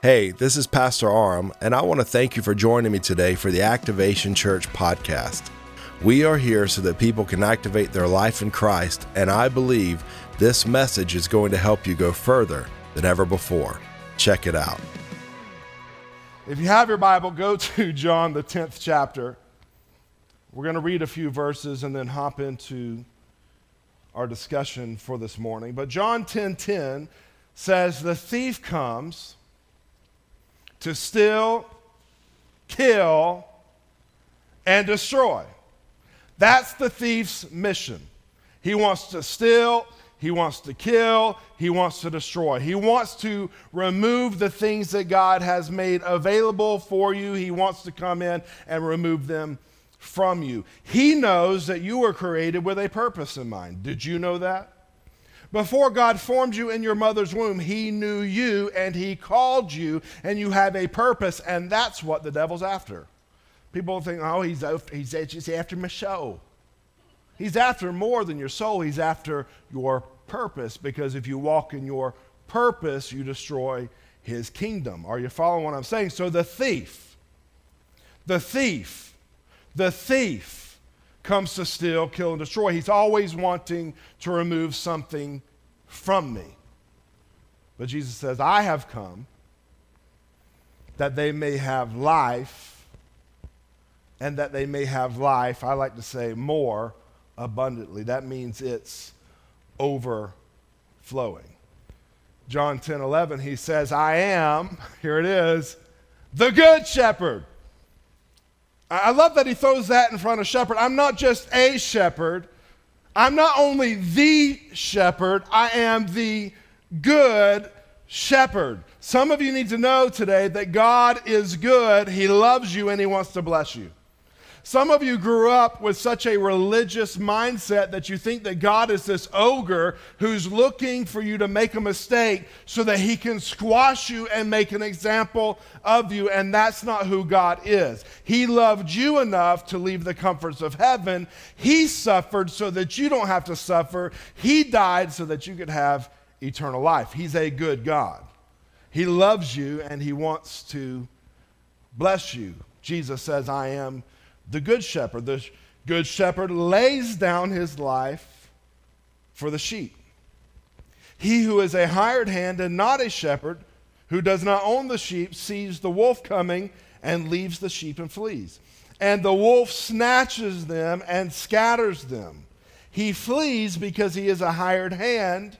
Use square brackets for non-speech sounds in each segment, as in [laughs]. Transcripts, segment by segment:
Hey, this is Pastor Aram, and I want to thank you for joining me today for the Activation Church podcast. We are here so that people can activate their life in Christ, and I believe this message is going to help you go further than ever before. Check it out. If you have your Bible, go [laughs] to John, the 10th chapter. We're going to read a few verses and then hop into our discussion for this morning. But John 10:10 10, 10 says, The thief comes to steal, kill, and destroy. That's the thief's mission. He wants to steal, he wants to kill, he wants to destroy. He wants to remove the things that God has made available for you. He wants to come in and remove them from you. He knows that you were created with a purpose in mind. Did you know that? Before God formed you in your mother's womb, He knew you and He called you, and you have a purpose, and that's what the devil's after. People think, oh, he's, he's just after my show. He's after more than your soul, He's after your purpose, because if you walk in your purpose, you destroy His kingdom. Are you following what I'm saying? So the thief, the thief, the thief comes to steal, kill, and destroy. He's always wanting to remove something from me. But Jesus says, I have come that they may have life and that they may have life, I like to say, more abundantly. That means it's overflowing. John 10 11, he says, I am, [laughs] here it is, the good shepherd. I love that he throws that in front of shepherd. I'm not just a shepherd. I'm not only the shepherd, I am the good shepherd. Some of you need to know today that God is good, He loves you, and He wants to bless you. Some of you grew up with such a religious mindset that you think that God is this ogre who's looking for you to make a mistake so that he can squash you and make an example of you. And that's not who God is. He loved you enough to leave the comforts of heaven. He suffered so that you don't have to suffer. He died so that you could have eternal life. He's a good God. He loves you and he wants to bless you. Jesus says, I am the good shepherd. The good shepherd lays down his life for the sheep. He who is a hired hand and not a shepherd, who does not own the sheep, sees the wolf coming and leaves the sheep and flees. And the wolf snatches them and scatters them. He flees because he is a hired hand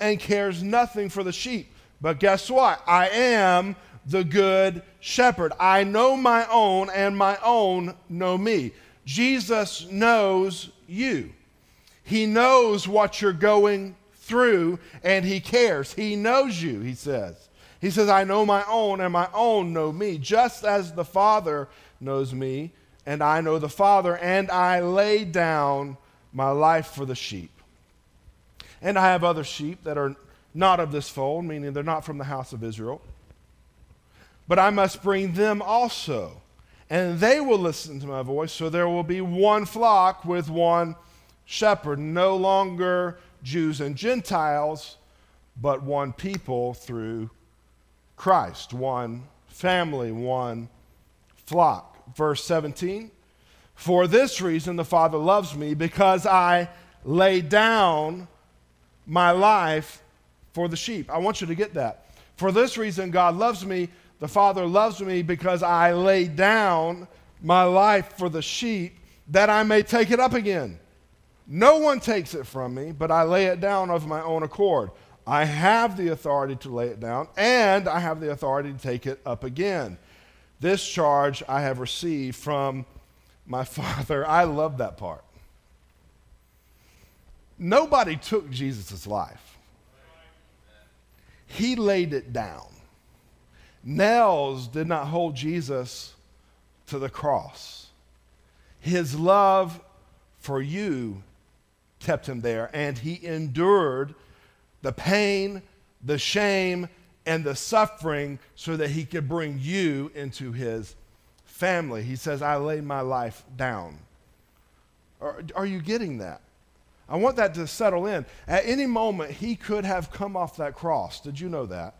and cares nothing for the sheep. But guess what? I am the good shepherd. I know my own, and my own know me. Jesus knows you. He knows what you're going through, and He cares. He knows you, He says. He says, I know my own, and my own know me, just as the Father knows me, and I know the Father, and I lay down my life for the sheep. And I have other sheep that are not of this fold, meaning they're not from the house of Israel but I must bring them also. And they will listen to my voice, so there will be one flock with one shepherd, no longer Jews and Gentiles, but one people through Christ, one family, one flock. Verse 17 For this reason the Father loves me, because I lay down my life for the sheep. I want you to get that. For this reason God loves me the Father loves me because I lay down my life for the sheep that I may take it up again. No one takes it from me, but I lay it down of my own accord. I have the authority to lay it down, and I have the authority to take it up again. This charge I have received from my [laughs] Father. I love that part. Nobody took Jesus' life, He laid it down. Nails did not hold Jesus to the cross. His love for you kept him there, and he endured the pain, the shame, and the suffering so that he could bring you into his family. He says, I lay my life down. Are, are you getting that? I want that to settle in. At any moment, he could have come off that cross. Did you know that?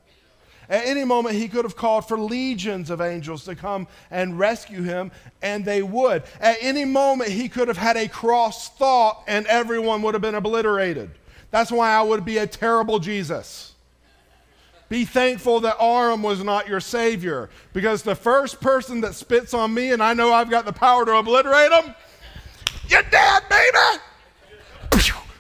At any moment, he could have called for legions of angels to come and rescue him, and they would. At any moment, he could have had a cross thought, and everyone would have been obliterated. That's why I would be a terrible Jesus. Be thankful that Aram was not your Savior, because the first person that spits on me, and I know I've got the power to obliterate them, you're dead, baby!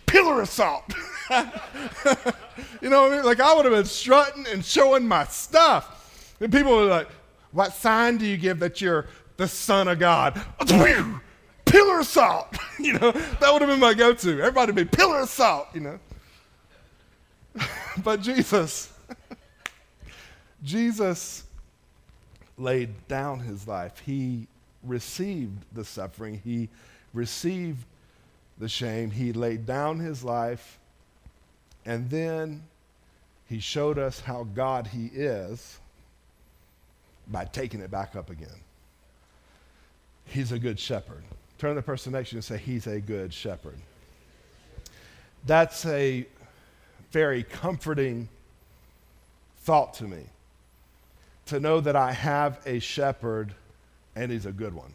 Pillar of salt. [laughs] [laughs] you know what I mean? Like I would have been strutting and showing my stuff. And people were like, What sign do you give that you're the Son of God? [laughs] Pillar of salt. [laughs] you know, that would have been my go to. Everybody would be pillar of salt, you know. but Jesus, Jesus laid down his life. He received the suffering. He received the shame. He laid down his life and then he showed us how God he is by taking it back up again. He's a good shepherd. Turn to the person next to you and say, He's a good shepherd. That's a very comforting thought to me to know that I have a shepherd and he's a good one.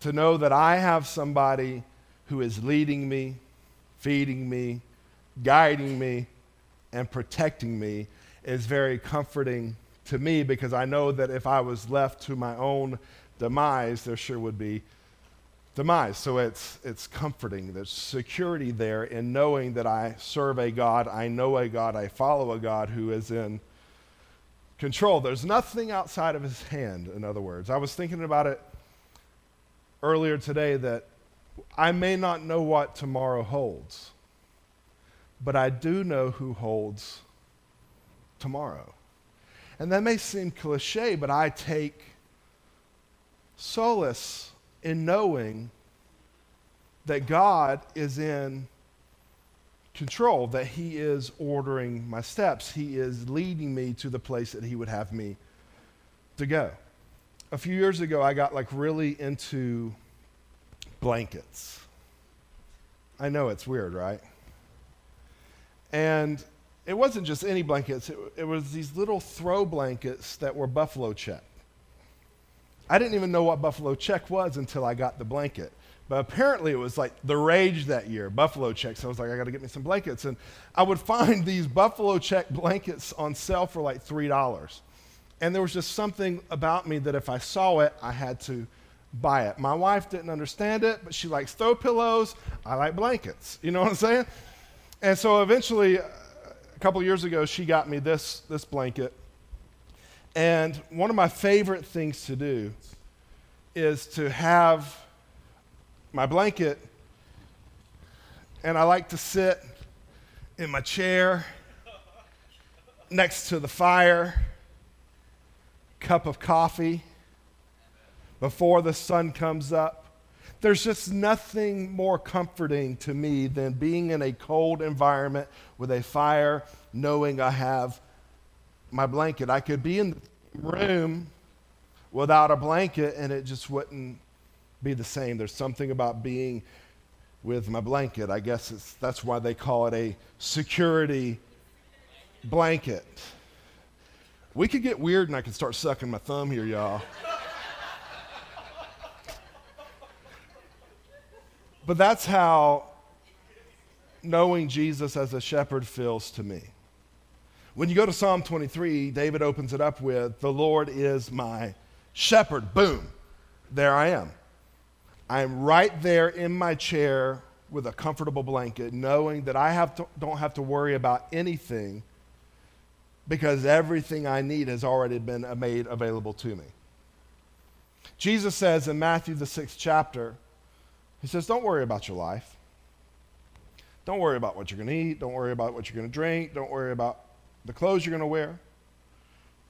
To know that I have somebody who is leading me, feeding me, guiding me and protecting me is very comforting to me because I know that if I was left to my own demise, there sure would be demise. So it's, it's comforting. There's security there in knowing that I serve a God, I know a God, I follow a God who is in control. There's nothing outside of his hand, in other words. I was thinking about it earlier today that I may not know what tomorrow holds but I do know who holds tomorrow. And that may seem cliche, but I take solace in knowing that God is in control, that He is ordering my steps, He is leading me to the place that He would have me to go. A few years ago, I got like really into blankets. I know it's weird, right? And it wasn't just any blankets, it, it was these little throw blankets that were buffalo check. I didn't even know what buffalo check was until I got the blanket. But apparently it was like the rage that year, buffalo check. So I was like, I got to get me some blankets. And I would find [laughs] these buffalo check blankets on sale for like $3. And there was just something about me that if I saw it, I had to buy it. My wife didn't understand it, but she likes throw pillows. I like blankets. You know what I'm saying? And so eventually, uh, a couple years ago, she got me this, this blanket. And one of my favorite things to do is to have my blanket, and I like to sit in my chair next to the fire, cup of coffee before the sun comes up there's just nothing more comforting to me than being in a cold environment with a fire, knowing I have my blanket. I could be in the room without a blanket and it just wouldn't be the same. There's something about being with my blanket. I guess that's why they call it a security blanket. We could get weird and I could start sucking my thumb here, y'all. But that's how knowing Jesus as a shepherd feels to me. When you go to Psalm 23, David opens it up with, The Lord is my shepherd. Boom, there I am. I'm right there in my chair with a comfortable blanket, knowing that I have to, don't have to worry about anything because everything I need has already been made available to me. Jesus says in Matthew, the sixth chapter, he says, Don't worry about your life. Don't worry about what you're going to eat. Don't worry about what you're going to drink. Don't worry about the clothes you're going to wear.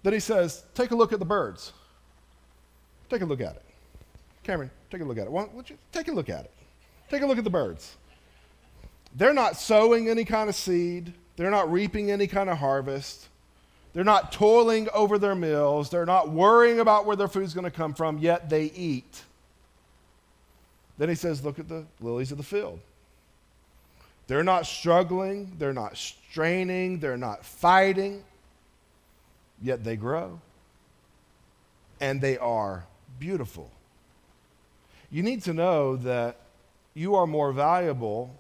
Then he says, Take a look at the birds. Take a look at it. Cameron, take a look at it. Why you take a look at it? Take a look at the birds. They're not sowing any kind of seed, they're not reaping any kind of harvest. They're not toiling over their meals. They're not worrying about where their food's going to come from, yet they eat. Then he says, Look at the lilies of the field. They're not struggling, they're not straining, they're not fighting. yet they grow. And they are beautiful. You need to know that you are more valuable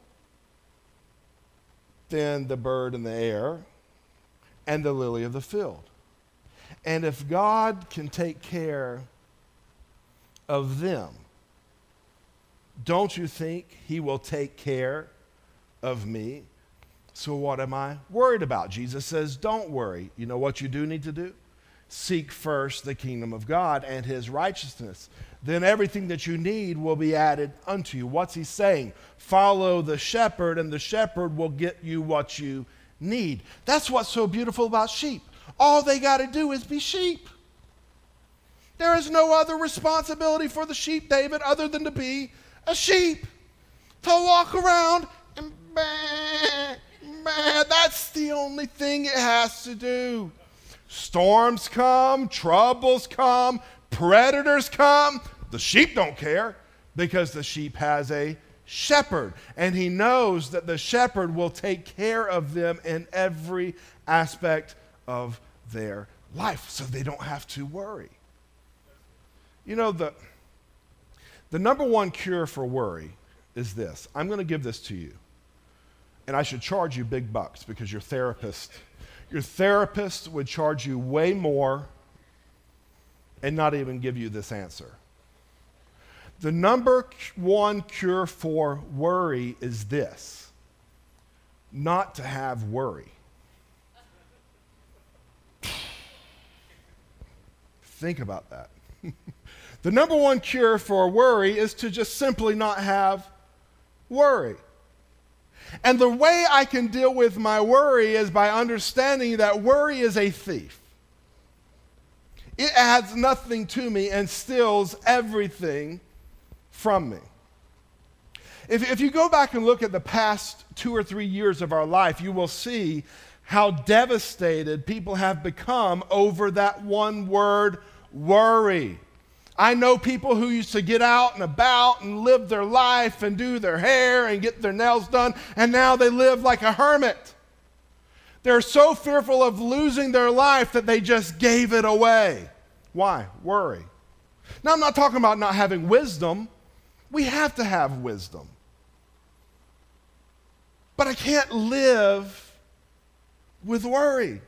than the bird in the air and the lily of the field. And if God can take care of them, don't you think He will take care of me? So, what am I worried about? Jesus says, Don't worry. You know what you do need to do? Seek first the kingdom of God and His righteousness. Then everything that you need will be added unto you. What's He saying? Follow the shepherd, and the shepherd will get you what you need. That's what's so beautiful about sheep. All they got to do is be sheep. There is no other responsibility for the sheep, David, other than to be a sheep. To walk around and bah, bah, that's the only thing it has to do. Storms come, troubles come, predators come. The sheep don't care because the sheep has a shepherd. And he knows that the shepherd will take care of them in every aspect of their life so they don't have to worry. You know, the, the number one cure for worry is this. I'm going to give this to you. And I should charge you big bucks because your therapist, your therapist would charge you way more and not even give you this answer. The number one cure for worry is this not to have worry. Think about that. [laughs] the number one cure for worry is to just simply not have worry. And the way I can deal with my worry is by understanding that worry is a thief. It adds nothing to me and steals everything from me. If, if you go back and look at the past two or three years of our life, you will see how devastated people have become over that one word worry. I know people who used to get out and about and live their life and do their hair and get their nails done, and now they live like a hermit. They're so fearful of losing their life that they just gave it away. Why? Worry. Now, I'm not talking about not having wisdom. We have to have wisdom. But I can't live with worry.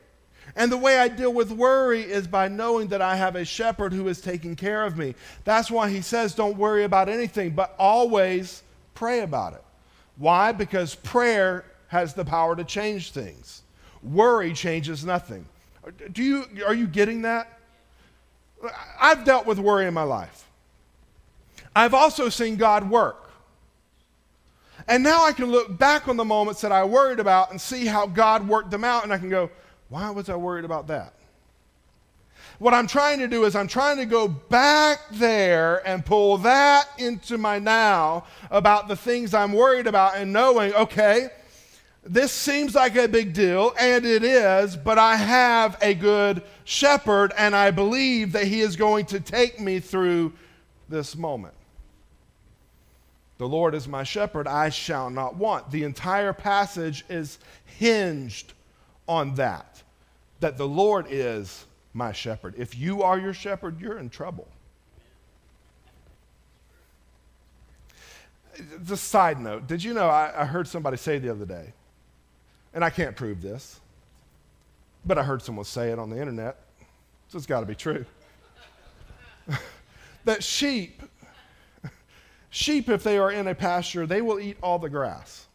And the way I deal with worry is by knowing that I have a shepherd who is taking care of me. That's why he says, don't worry about anything, but always pray about it. Why? Because prayer has the power to change things. Worry changes nothing. Do you, are you getting that? I've dealt with worry in my life. I've also seen God work. And now I can look back on the moments that I worried about and see how God worked them out, and I can go, why was I worried about that? What I'm trying to do is I'm trying to go back there and pull that into my now about the things I'm worried about and knowing, okay, this seems like a big deal, and it is, but I have a good shepherd, and I believe that he is going to take me through this moment. The Lord is my shepherd, I shall not want. The entire passage is hinged on that, that the Lord is my shepherd. If you are your shepherd, you're in trouble. Just side note, did you know I, I heard somebody say the other day, and I can't prove this, but I heard someone say it on the internet, so it's got to be true. [laughs] that sheep Sheep, if they are in a pasture, they will eat all the grass.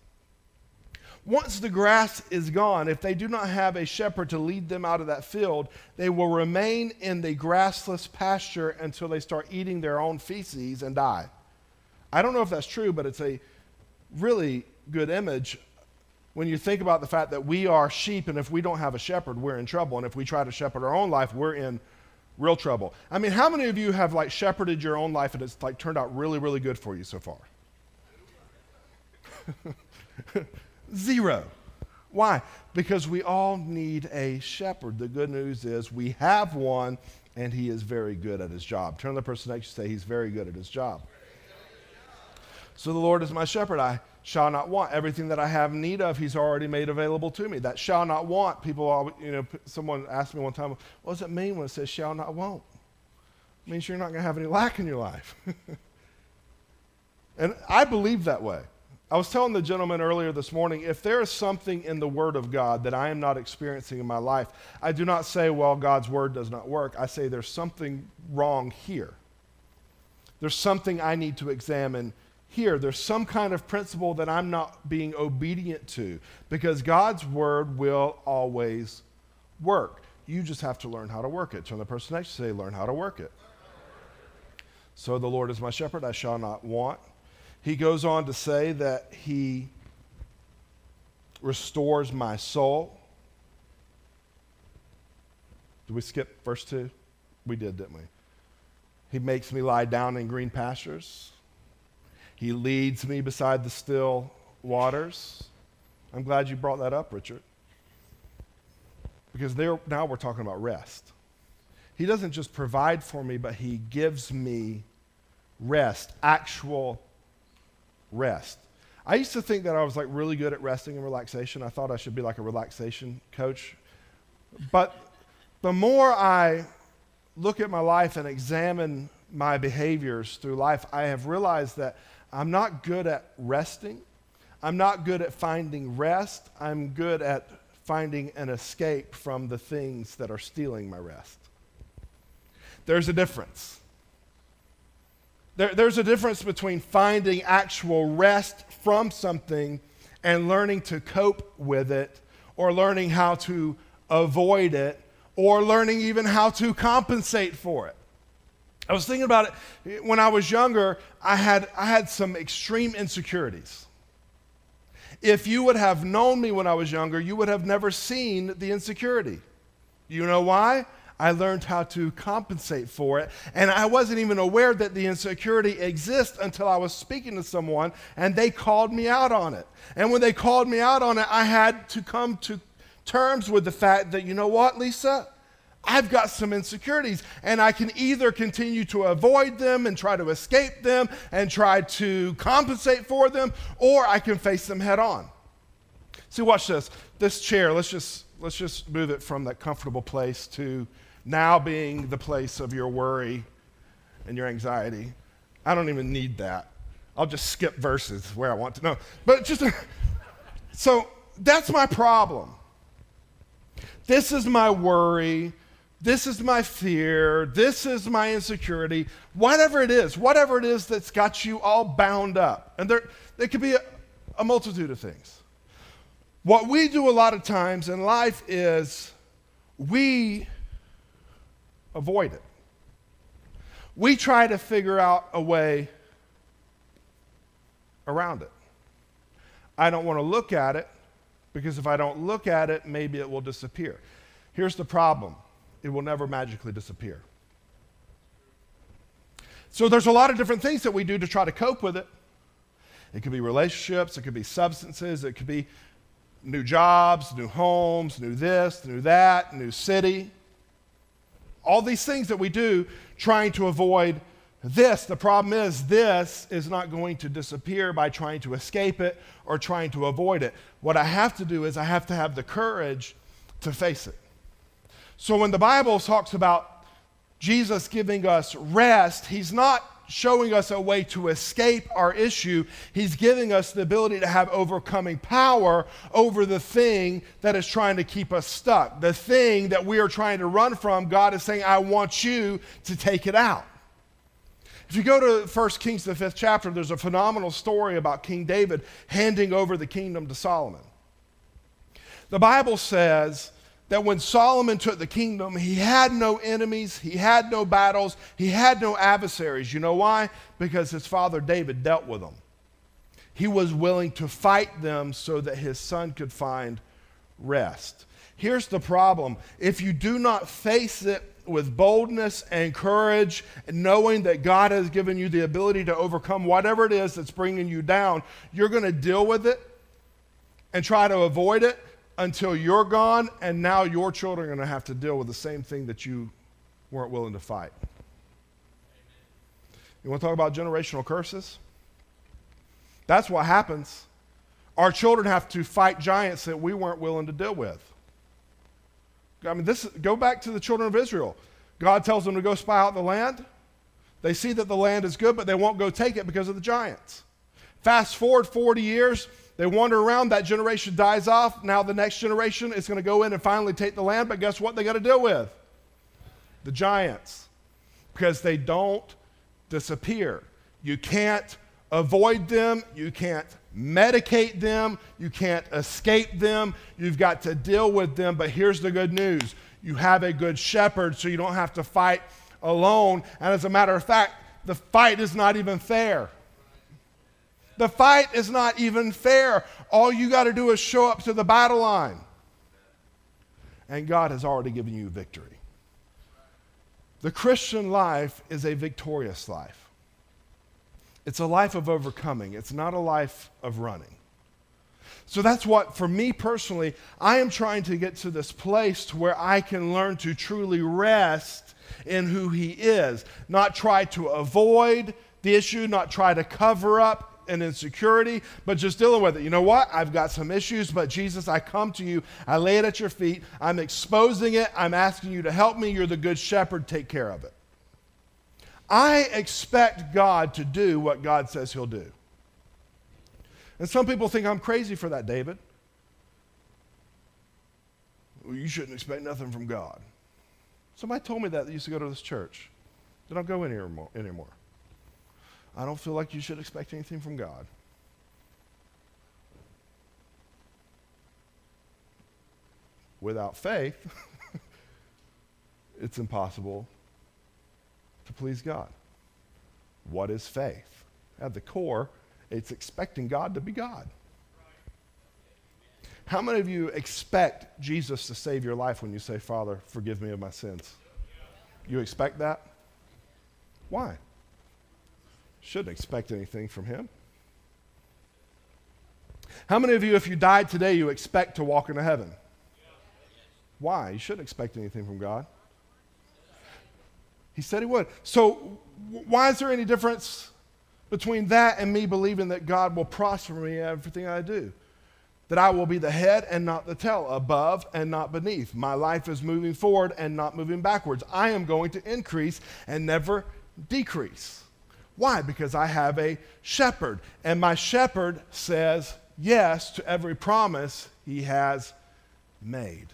Once the grass is gone, if they do not have a shepherd to lead them out of that field, they will remain in the grassless pasture until they start eating their own feces and die. I don't know if that's true, but it's a really good image when you think about the fact that we are sheep, and if we don't have a shepherd, we're in trouble. And if we try to shepherd our own life, we're in real trouble. I mean, how many of you have like shepherded your own life and it's like turned out really, really good for you so far? [laughs] Zero. Why? Because we all need a shepherd. The good news is we have one and he is very good at his job. Turn to the person next to you say he's very good at his job. So the Lord is my shepherd, I shall not want. Everything that I have need of, he's already made available to me. That shall not want, people, always, you know, someone asked me one time, what does it mean when it says shall not want? It means you're not going to have any lack in your life. [laughs] and I believe that way. I was telling the gentleman earlier this morning if there is something in the Word of God that I am not experiencing in my life, I do not say, well, God's Word does not work. I say there's something wrong here. There's something I need to examine here. There's some kind of principle that I'm not being obedient to because God's Word will always work. You just have to learn how to work it. Turn the person next to you say, learn how to work it. So the Lord is my shepherd, I shall not want. He goes on to say that he restores my soul. Did we skip verse 2? We did, didn't we? He makes me lie down in green pastures. He leads me beside the still waters. I'm glad you brought that up, Richard. Because there, now we're talking about rest. He doesn't just provide for me, but He gives me rest, actual rest. I used to think that I was like really good at resting and relaxation. I thought I should be like a relaxation coach. But the more I look at my life and examine my behaviors through life, I have realized that I'm not good at resting. I'm not good at finding rest. I'm good at finding an escape from the things that are stealing my rest. There's a difference. There, there's a difference between finding actual rest from something and learning to cope with it, or learning how to avoid it, or learning even how to compensate for it. I was thinking about it when I was younger, I had, I had some extreme insecurities. If you would have known me when I was younger, you would have never seen the insecurity. You know why? I learned how to compensate for it. And I wasn't even aware that the insecurity exists until I was speaking to someone and they called me out on it. And when they called me out on it, I had to come to terms with the fact that, you know what, Lisa? I've got some insecurities, and I can either continue to avoid them and try to escape them and try to compensate for them, or I can face them head on. See, watch this. This chair, let's just let's just move it from that comfortable place to now being the place of your worry and your anxiety. I don't even need that. I'll just skip verses where I want to know. But just [laughs] so that's my problem. This is my worry. This is my fear. This is my insecurity. Whatever it is, whatever it is that's got you all bound up. And there, there could be a, a multitude of things. What we do a lot of times in life is we avoid it. We try to figure out a way around it. I don't want to look at it because if I don't look at it, maybe it will disappear. Here's the problem it will never magically disappear. So there's a lot of different things that we do to try to cope with it. It could be relationships, it could be substances, it could be new jobs, new homes, new this, new that, new city. All these things that we do trying to avoid this. The problem is, this is not going to disappear by trying to escape it or trying to avoid it. What I have to do is, I have to have the courage to face it. So when the Bible talks about Jesus giving us rest, he's not showing us a way to escape our issue. He's giving us the ability to have overcoming power over the thing that is trying to keep us stuck. The thing that we are trying to run from, God is saying, I want you to take it out. If you go to 1 Kings, the fifth chapter, there's a phenomenal story about King David handing over the kingdom to Solomon. The Bible says that when Solomon took the kingdom, he had no enemies, he had no battles, he had no adversaries. You know why? Because his father David dealt with them. He was willing to fight them so that his son could find rest. Here's the problem if you do not face it with boldness and courage, knowing that God has given you the ability to overcome whatever it is that's bringing you down, you're going to deal with it and try to avoid it until you're gone, and now your children are going to have to deal with the same thing that you weren't willing to fight. You want to talk about generational curses? That's what happens Our children have to fight giants that we weren't willing to deal with. I mean, this, go back to the children of Israel. God tells them to go spy out the land. They see that the land is good, but they won't go take it because of the giants. Fast forward 40 years, they wander around, that generation dies off. Now the next generation is going to go in and finally take the land, but guess what they got to deal with? The giants. Because they don't disappear. You can't avoid them, you can't medicate them, you can't escape them, you've got to deal with them. But here's the good news you have a good shepherd, so you don't have to fight alone. And as a matter of fact, the fight is not even fair. The fight is not even fair. All you got to do is show up to the battle line. And God has already given you victory. The Christian life is a victorious life. It's a life of overcoming, it's not a life of running. So that's what, for me personally, I am trying to get to this place to where I can learn to truly rest in who He is, not try to avoid the issue, not try to cover up an insecurity, but just dealing with it. You know what? I've got some issues, but Jesus, I come to you. I lay it at your feet. I'm exposing it. I'm asking you to help me. You're the good shepherd. Take care of it. I expect God to do what God says he'll do. And some people think I'm crazy for that, David. Well, you shouldn't expect nothing from God. Somebody told me that, that used to go to this church. They don't go in here anymore. I don't feel like you should expect anything from God. Without faith, [laughs] it's impossible to please God. What is faith? At the core, it's expecting God to be God. How many of you expect Jesus to save your life when you say, Father, forgive me of my sins? You expect that? Why? Shouldn't expect anything from him. How many of you, if you died today, you expect to walk into heaven? Why? You shouldn't expect anything from God. He said he would. So, why is there any difference between that and me believing that God will prosper me in everything I do? That I will be the head and not the tail, above and not beneath. My life is moving forward and not moving backwards. I am going to increase and never decrease. Why? Because I have a shepherd, and my shepherd says yes to every promise he has made.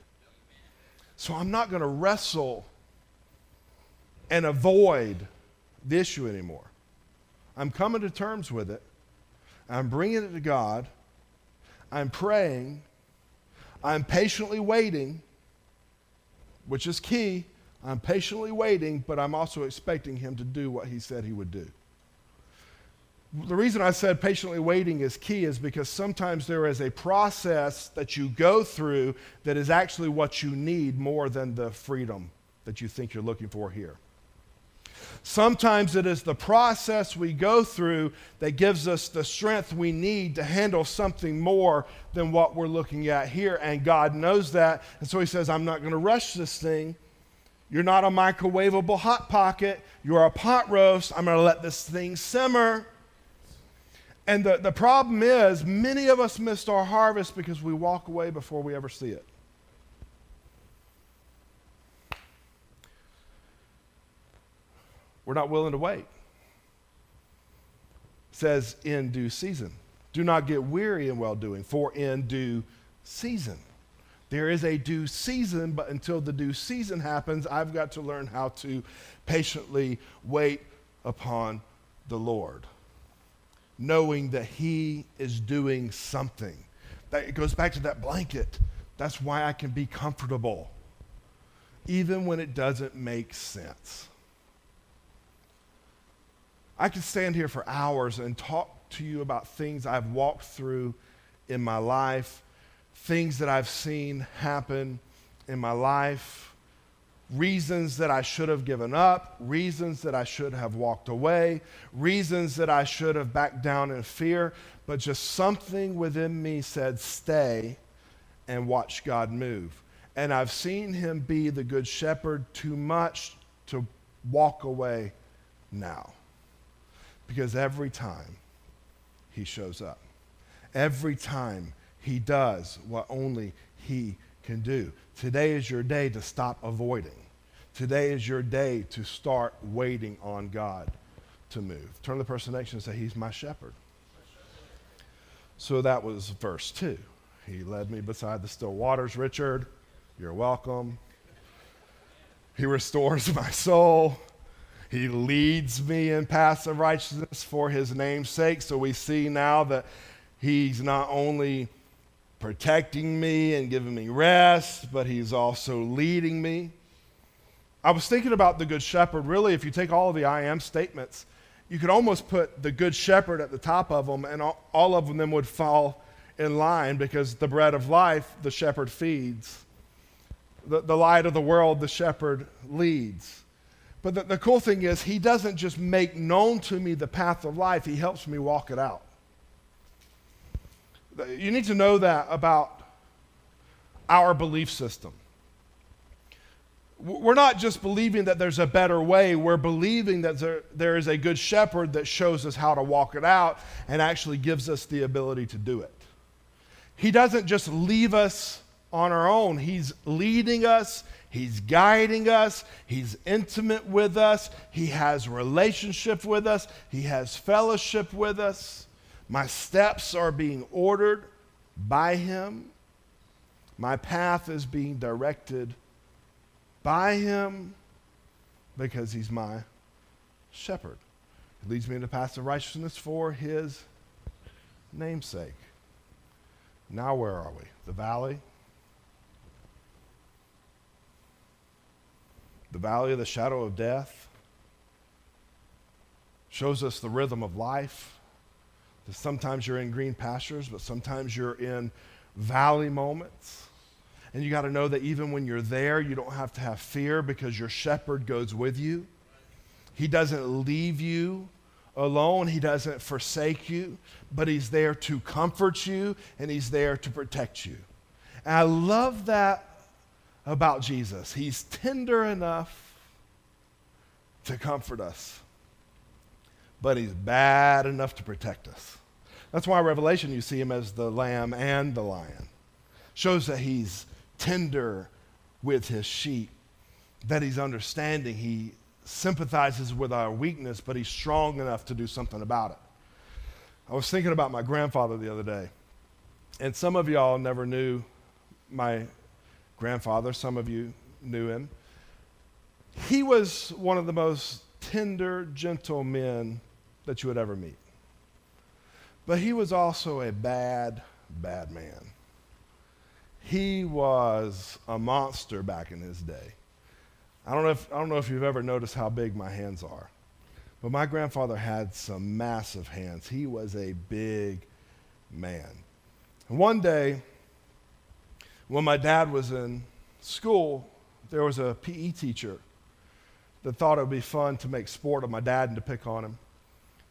So I'm not going to wrestle and avoid the issue anymore. I'm coming to terms with it. I'm bringing it to God. I'm praying. I'm patiently waiting, which is key. I'm patiently waiting, but I'm also expecting Him to do what He said He would do the reason I said patiently waiting is key is because sometimes there is a process that you go through that is actually what you need more than the freedom that you think you're looking for here. Sometimes it is the process we go through that gives us the strength we need to handle something more than what we're looking at here. And God knows that. And so He says, I'm not going to rush this thing. You're not a microwavable hot pocket. You're a pot roast. I'm going to let this thing simmer. And the, the problem is, many of us missed our harvest because we walk away before we ever see it. We're not willing to wait. It says, in due season. Do not get weary in well doing, for in due season. There is a due season, but until the due season happens, I've got to learn how to patiently wait upon the Lord knowing that He is doing something. That, it goes back to that blanket. That's why I can be comfortable, even when it doesn't make sense. I could stand here for hours and talk to you about things I've walked through in my life, things that I've seen happen in my life reasons that I should have given up, reasons that I should have walked away, reasons that I should have backed down in fear, but just something within me said, stay and watch God move. And I've seen him be the good shepherd too much to walk away now. Because every time he shows up, every time he does what only he can do. Today is your day to stop avoiding. Today is your day to start waiting on God to move. Turn to the person next to you and say, He's my shepherd. So that was verse 2. He led me beside the still waters. Richard, you're welcome. He restores my soul. He leads me in paths of righteousness for his name's sake. So we see now that he's not only protecting me and giving me rest, but he's also leading me. I was thinking about the Good Shepherd. Really, if you take all of the I am statements, you could almost put the Good Shepherd at the top of them, and all, of them would fall in line because the bread of life, the shepherd feeds. The, the light of the world, the shepherd leads. But the, the cool thing is, he doesn't just make known to me the path of life, he helps me walk it out. You need to know that about our belief system. We're not just believing that there's a better way, we're believing that there, there is a good shepherd that shows us how to walk it out and actually gives us the ability to do it. He doesn't just leave us on our own, He's leading us, He's guiding us, He's intimate with us, He has relationship with us, He has fellowship with us. My steps are being ordered by Him. My path is being directed by him because he's my shepherd. He leads me into paths of righteousness for his namesake. Now, where are we? The valley? The valley of the shadow of death shows us the rhythm of life. Sometimes you're in green pastures, but sometimes you're in valley moments. And you got to know that even when you're there, you don't have to have fear because your shepherd goes with you. He doesn't leave you alone, He doesn't forsake you, but He's there to comfort you and He's there to protect you. And I love that about Jesus. He's tender enough to comfort us, but He's bad enough to protect us. That's why Revelation, you see Him as the lamb and the lion. Shows that He's tender with his sheep, that he's understanding. He sympathizes with our weakness, but he's strong enough to do something about it. I was thinking about my grandfather the other day, and some of y'all never knew my grandfather, some of you knew him. He was one of the most tender, gentle men that you would ever meet. But he was also a bad, bad man. He was a monster back in his day. I don't, know if, I don't know if you've ever noticed how big my hands are, but my grandfather had some massive hands. He was a big man. And one day, when my dad was in school, there was a PE teacher that thought it would be fun to make sport of my dad and to pick on him.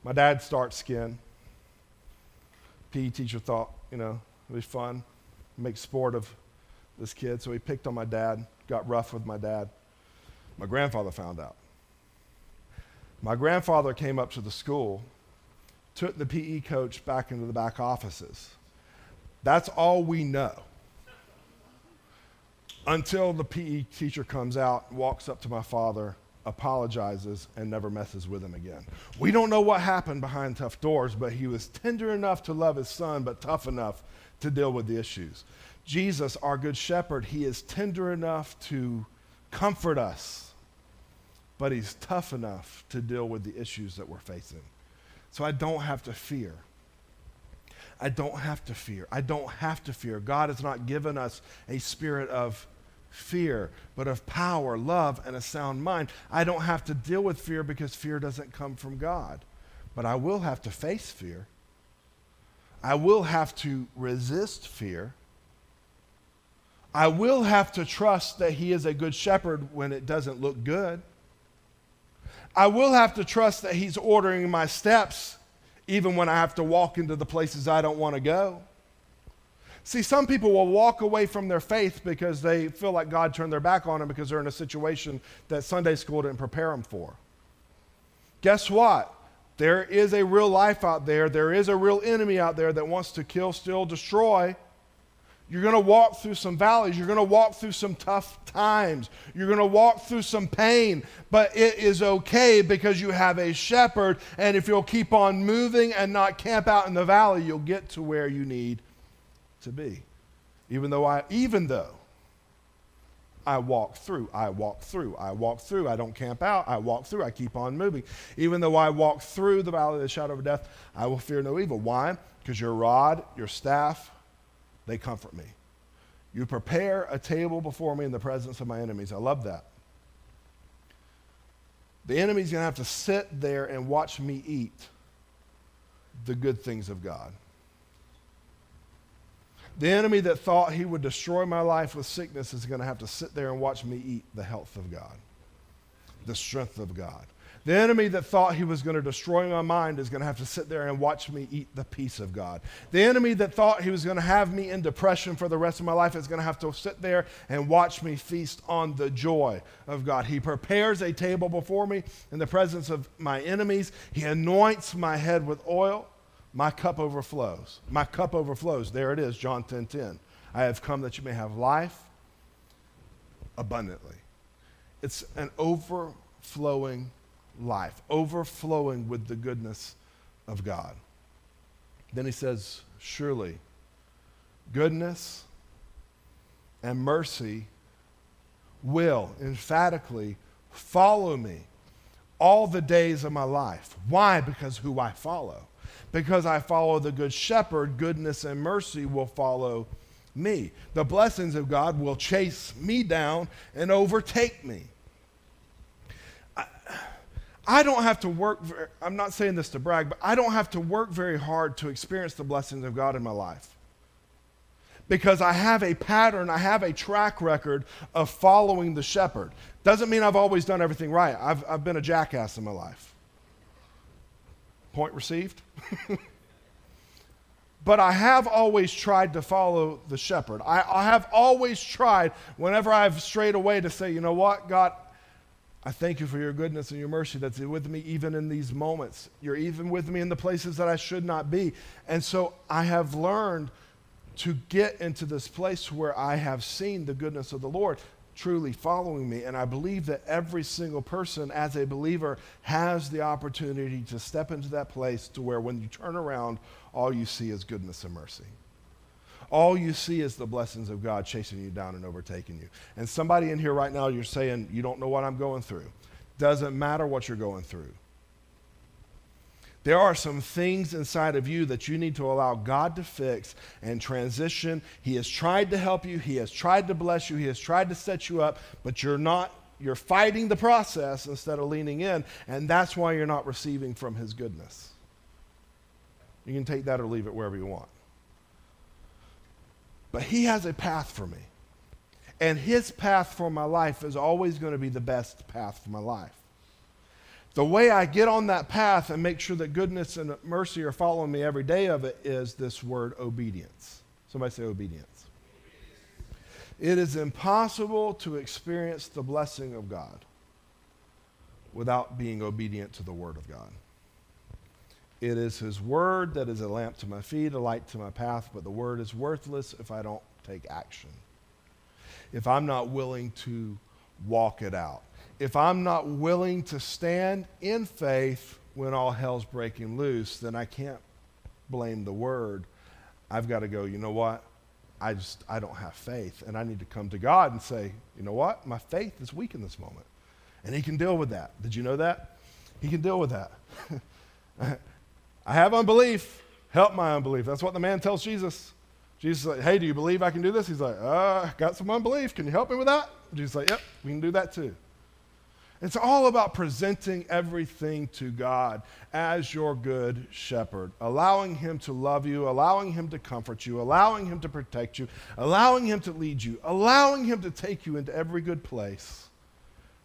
My dad starts skin. PE teacher thought, you know, it'd be fun make sport of this kid. So he picked on my dad, got rough with my dad. My grandfather found out. My grandfather came up to the school, took the PE coach back into the back offices. That's all we know. Until the PE teacher comes out, walks up to my father, apologizes, and never messes with him again. We don't know what happened behind tough doors, but he was tender enough to love his son, but tough enough to deal with the issues. Jesus, our good shepherd, he is tender enough to comfort us, but he's tough enough to deal with the issues that we're facing. So I don't have to fear. I don't have to fear. I don't have to fear. God has not given us a spirit of fear, but of power, love, and a sound mind. I don't have to deal with fear because fear doesn't come from God. But I will have to face fear. I will have to resist fear. I will have to trust that He is a good shepherd when it doesn't look good. I will have to trust that He's ordering my steps even when I have to walk into the places I don't want to go. See, some people will walk away from their faith because they feel like God turned their back on them because they're in a situation that Sunday school didn't prepare them for. Guess what? There is a real life out there. There is a real enemy out there that wants to kill, steal, destroy. You're going to walk through some valleys. You're going to walk through some tough times. You're going to walk through some pain, but it is okay because you have a shepherd. And if you'll keep on moving and not camp out in the valley, you'll get to where you need to be. Even though I, even though I walk through, I walk through, I walk through. I don't camp out. I walk through. I keep on moving. Even though I walk through the valley of the shadow of death, I will fear no evil. Why? Because your rod, your staff, they comfort me. You prepare a table before me in the presence of my enemies. I love that. The enemy's going to have to sit there and watch me eat the good things of God. The enemy that thought he would destroy my life with sickness is going to have to sit there and watch me eat the health of God, the strength of God. The enemy that thought he was going to destroy my mind is going to have to sit there and watch me eat the peace of God. The enemy that thought he was going to have me in depression for the rest of my life is going to have to sit there and watch me feast on the joy of God. He prepares a table before me in the presence of my enemies. He anoints my head with oil. My cup overflows. My cup overflows. There it is, John 10 10. I have come that you may have life abundantly. It's an overflowing life, overflowing with the goodness of God. Then he says, Surely goodness and mercy will emphatically follow me all the days of my life. Why? Because who I follow. Because I follow the Good Shepherd, goodness and mercy will follow me. The blessings of God will chase me down and overtake me. I, I don't have to work, very, I'm not saying this to brag, but I don't have to work very hard to experience the blessings of God in my life. Because I have a pattern, I have a track record of following the shepherd. Doesn't mean I've always done everything right. I've, I've been a jackass in my life. Point received? [laughs] but I have always tried to follow the shepherd. I, I, have always tried, whenever I've strayed away, to say, you know what, God, I thank you for your goodness and your mercy that's with me even in these moments. You're even with me in the places that I should not be. And so I have learned to get into this place where I have seen the goodness of the Lord truly following me. And I believe that every single person, as a believer, has the opportunity to step into that place to where when you turn around, all you see is goodness and mercy. All you see is the blessings of God chasing you down and overtaking you. And somebody in here right now, you're saying, You don't know what I'm going through. Doesn't matter what you're going through. There are some things inside of you that you need to allow God to fix and transition. He has tried to help you, He has tried to bless you, He has tried to set you up, but you're not, you're fighting the process instead of leaning in, and that's why you're not receiving from His goodness. You can take that or leave it wherever you want. But He has a path for me. And His path for my life is always going to be the best path for my life. The way I get on that path and make sure that goodness and mercy are following me every day of it is this word obedience. Somebody say obedience. It is impossible to experience the blessing of God without being obedient to the Word of God. It is His Word that is a lamp to my feet, a light to my path, but the Word is worthless if I don't take action. If I'm not willing to walk it out if I'm not willing to stand in faith when all hell's breaking loose, then I can't blame the word. I've got to go, you know what? I just, I don't have faith. And I need to come to God and say, you know what? My faith is weak in this moment. And He can deal with that. Did you know that? He can deal with that. [laughs] I have unbelief. Help my unbelief. That's what the man tells Jesus. Jesus is like, hey, do you believe I can do this? He's like, uh, got some unbelief. Can you help me with that? Jesus is like, yep, we can do that too. It's all about presenting everything to God as your good shepherd, allowing Him to love you, allowing Him to comfort you, allowing Him to protect you, allowing Him to lead you, allowing Him to take you into every good place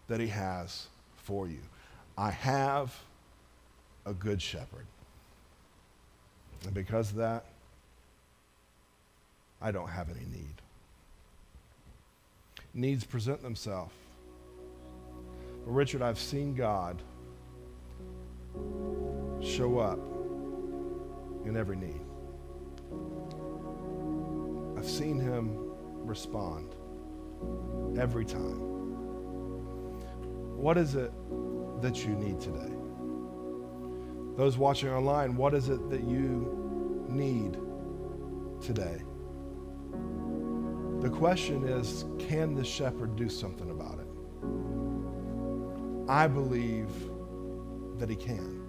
that He has for you. I have a good shepherd. And because of that, I don't have any need. Needs present themselves Richard, I've seen God show up in every need. I've seen him respond every time. What is it that you need today? Those watching online, what is it that you need today? The question is can the shepherd do something about it? I believe that he can.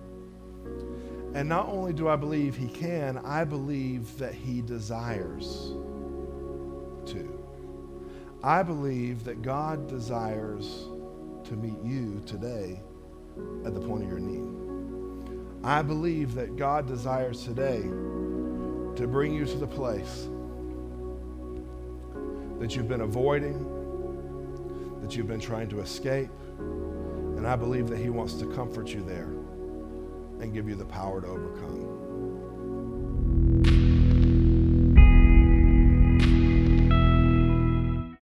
And not only do I believe he can, I believe that he desires to. I believe that God desires to meet you today at the point of your need. I believe that God desires today to bring you to the place that you've been avoiding, that you've been trying to escape. And I believe that He wants to comfort you there and give you the power to overcome.